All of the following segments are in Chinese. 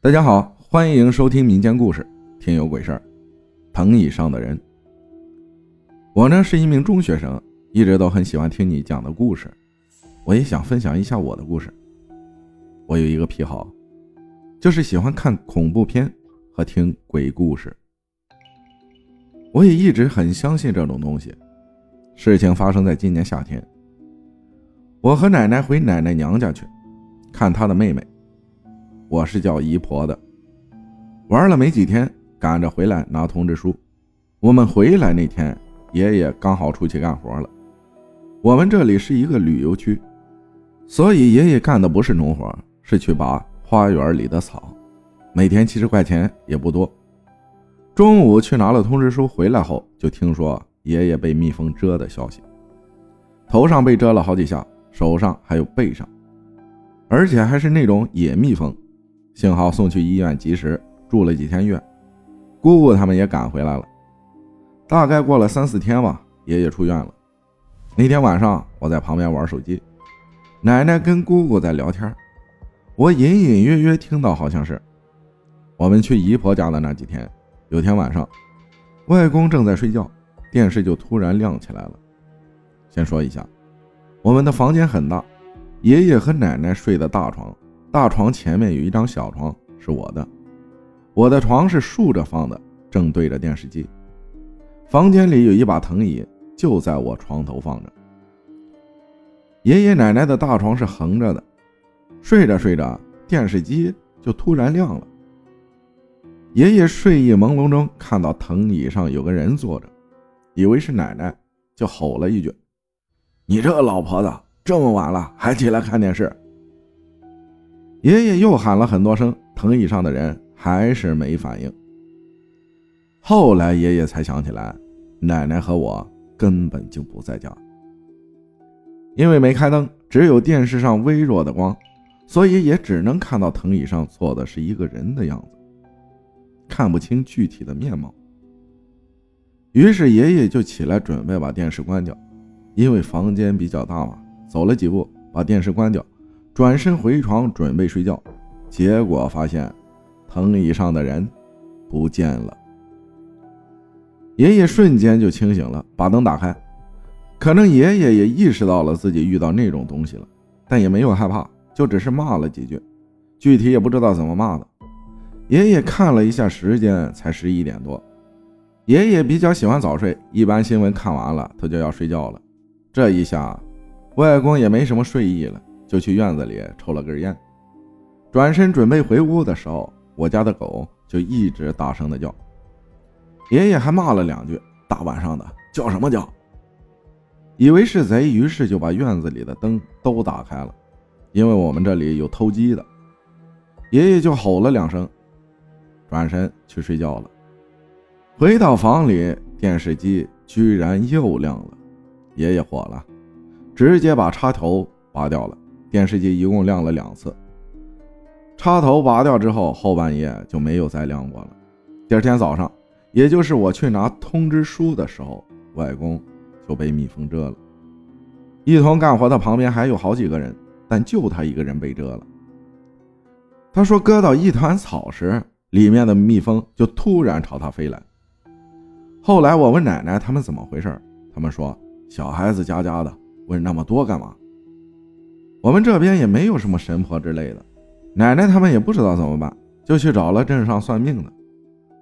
大家好，欢迎收听民间故事《听有鬼事儿》。藤椅上的人，我呢是一名中学生，一直都很喜欢听你讲的故事。我也想分享一下我的故事。我有一个癖好，就是喜欢看恐怖片和听鬼故事。我也一直很相信这种东西。事情发生在今年夏天，我和奶奶回奶奶娘家去，看她的妹妹。我是叫姨婆的。玩了没几天，赶着回来拿通知书。我们回来那天，爷爷刚好出去干活了。我们这里是一个旅游区，所以爷爷干的不是农活，是去拔花园里的草，每天七十块钱也不多。中午去拿了通知书，回来后就听说。爷爷被蜜蜂蛰的消息，头上被蛰了好几下，手上还有背上，而且还是那种野蜜蜂。幸好送去医院及时，住了几天院。姑姑他们也赶回来了。大概过了三四天吧，爷爷出院了。那天晚上我在旁边玩手机，奶奶跟姑姑在聊天，我隐隐约约听到好像是我们去姨婆家的那几天，有天晚上，外公正在睡觉。电视就突然亮起来了。先说一下，我们的房间很大，爷爷和奶奶睡的大床，大床前面有一张小床是我的，我的床是竖着放的，正对着电视机。房间里有一把藤椅，就在我床头放着。爷爷奶奶的大床是横着的，睡着睡着，电视机就突然亮了。爷爷睡意朦胧中看到藤椅上有个人坐着。以为是奶奶，就吼了一句：“你这个老婆子，这么晚了还起来看电视！”爷爷又喊了很多声，藤椅上的人还是没反应。后来爷爷才想起来，奶奶和我根本就不在家，因为没开灯，只有电视上微弱的光，所以也只能看到藤椅上坐的是一个人的样子，看不清具体的面貌。于是爷爷就起来准备把电视关掉，因为房间比较大嘛。走了几步，把电视关掉，转身回床准备睡觉，结果发现藤椅上的人不见了。爷爷瞬间就清醒了，把灯打开。可能爷爷也意识到了自己遇到那种东西了，但也没有害怕，就只是骂了几句，具体也不知道怎么骂的。爷爷看了一下时间，才十一点多。爷爷比较喜欢早睡，一般新闻看完了，他就要睡觉了。这一下，外公也没什么睡意了，就去院子里抽了根烟，转身准备回屋的时候，我家的狗就一直大声的叫。爷爷还骂了两句：“大晚上的叫什么叫？”以为是贼，于是就把院子里的灯都打开了，因为我们这里有偷鸡的。爷爷就吼了两声，转身去睡觉了。回到房里，电视机居然又亮了，爷爷火了，直接把插头拔掉了。电视机一共亮了两次，插头拔掉之后，后半夜就没有再亮过了。第二天早上，也就是我去拿通知书的时候，外公就被蜜蜂蛰了。一同干活的旁边还有好几个人，但就他一个人被蛰了。他说，割到一团草时，里面的蜜蜂就突然朝他飞来。后来我问奶奶他们怎么回事，他们说小孩子家家的，问那么多干嘛？我们这边也没有什么神婆之类的，奶奶他们也不知道怎么办，就去找了镇上算命的。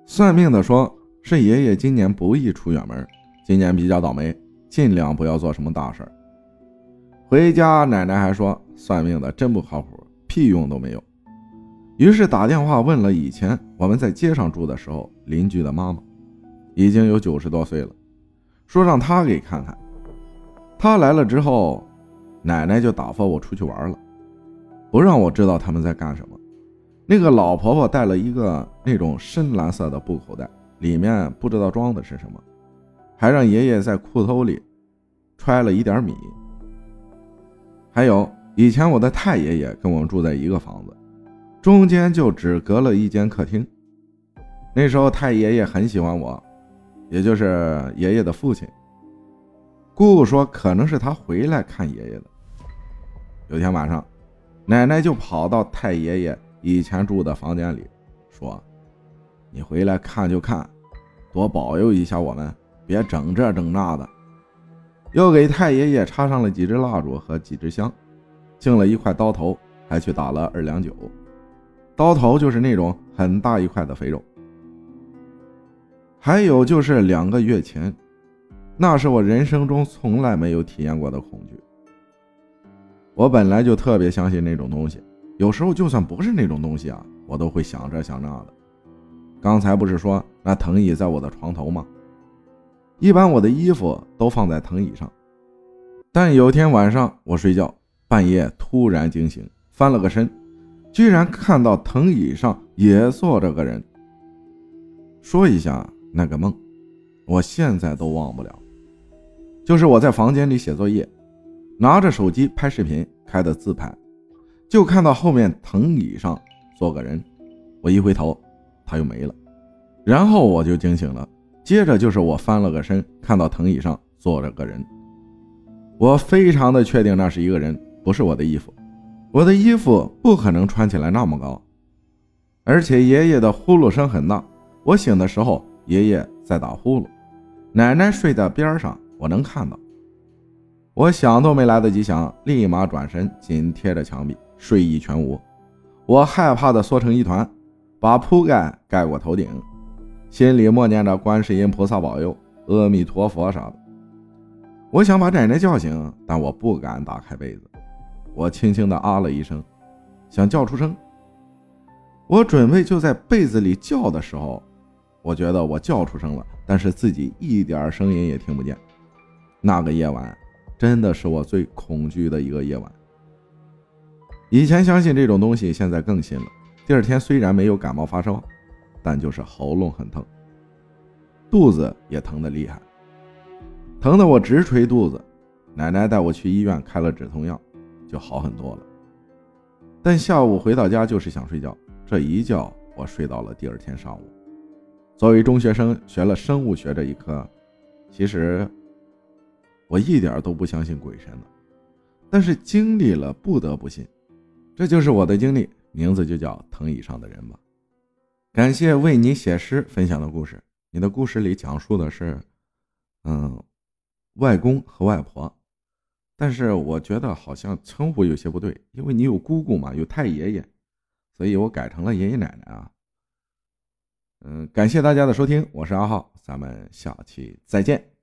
算命的说是爷爷今年不宜出远门，今年比较倒霉，尽量不要做什么大事回家奶奶还说算命的真不靠谱，屁用都没有。于是打电话问了以前我们在街上住的时候邻居的妈妈。已经有九十多岁了，说让他给看看。他来了之后，奶奶就打发我出去玩了，不让我知道他们在干什么。那个老婆婆带了一个那种深蓝色的布口袋，里面不知道装的是什么，还让爷爷在裤兜里揣了一点米。还有以前我的太爷爷跟我们住在一个房子，中间就只隔了一间客厅。那时候太爷爷很喜欢我。也就是爷爷的父亲，姑姑说可能是他回来看爷爷的。有天晚上，奶奶就跑到太爷爷以前住的房间里，说：“你回来看就看，多保佑一下我们，别整这整那的。”又给太爷爷插上了几支蜡烛和几支香，敬了一块刀头，还去打了二两酒。刀头就是那种很大一块的肥肉。还有就是两个月前，那是我人生中从来没有体验过的恐惧。我本来就特别相信那种东西，有时候就算不是那种东西啊，我都会想这想那的。刚才不是说那藤椅在我的床头吗？一般我的衣服都放在藤椅上，但有天晚上我睡觉，半夜突然惊醒，翻了个身，居然看到藤椅上也坐着个人。说一下那个梦，我现在都忘不了。就是我在房间里写作业，拿着手机拍视频，开的自拍，就看到后面藤椅上坐个人，我一回头，他又没了，然后我就惊醒了。接着就是我翻了个身，看到藤椅上坐着个人，我非常的确定那是一个人，不是我的衣服，我的衣服不可能穿起来那么高，而且爷爷的呼噜声很大，我醒的时候爷爷在打呼噜，奶奶睡在边上，我能看到，我想都没来得及想，立马转身紧贴着墙壁，睡意全无，我害怕的缩成一团，把铺盖盖过头顶。心里默念着观世音菩萨保佑、阿弥陀佛啥的。我想把奶奶叫醒，但我不敢打开被子。我轻轻的啊了一声，想叫出声。我准备就在被子里叫的时候，我觉得我叫出声了，但是自己一点声音也听不见。那个夜晚真的是我最恐惧的一个夜晚。以前相信这种东西，现在更信了。第二天虽然没有感冒发烧。但就是喉咙很疼，肚子也疼得厉害，疼得我直捶肚子。奶奶带我去医院开了止痛药，就好很多了。但下午回到家就是想睡觉，这一觉我睡到了第二天上午。作为中学生，学了生物学这一科，其实我一点都不相信鬼神的，但是经历了不得不信。这就是我的经历，名字就叫藤椅上的人吧。感谢为你写诗分享的故事。你的故事里讲述的是，嗯，外公和外婆，但是我觉得好像称呼有些不对，因为你有姑姑嘛，有太爷爷，所以我改成了爷爷奶奶啊。嗯，感谢大家的收听，我是阿浩，咱们下期再见。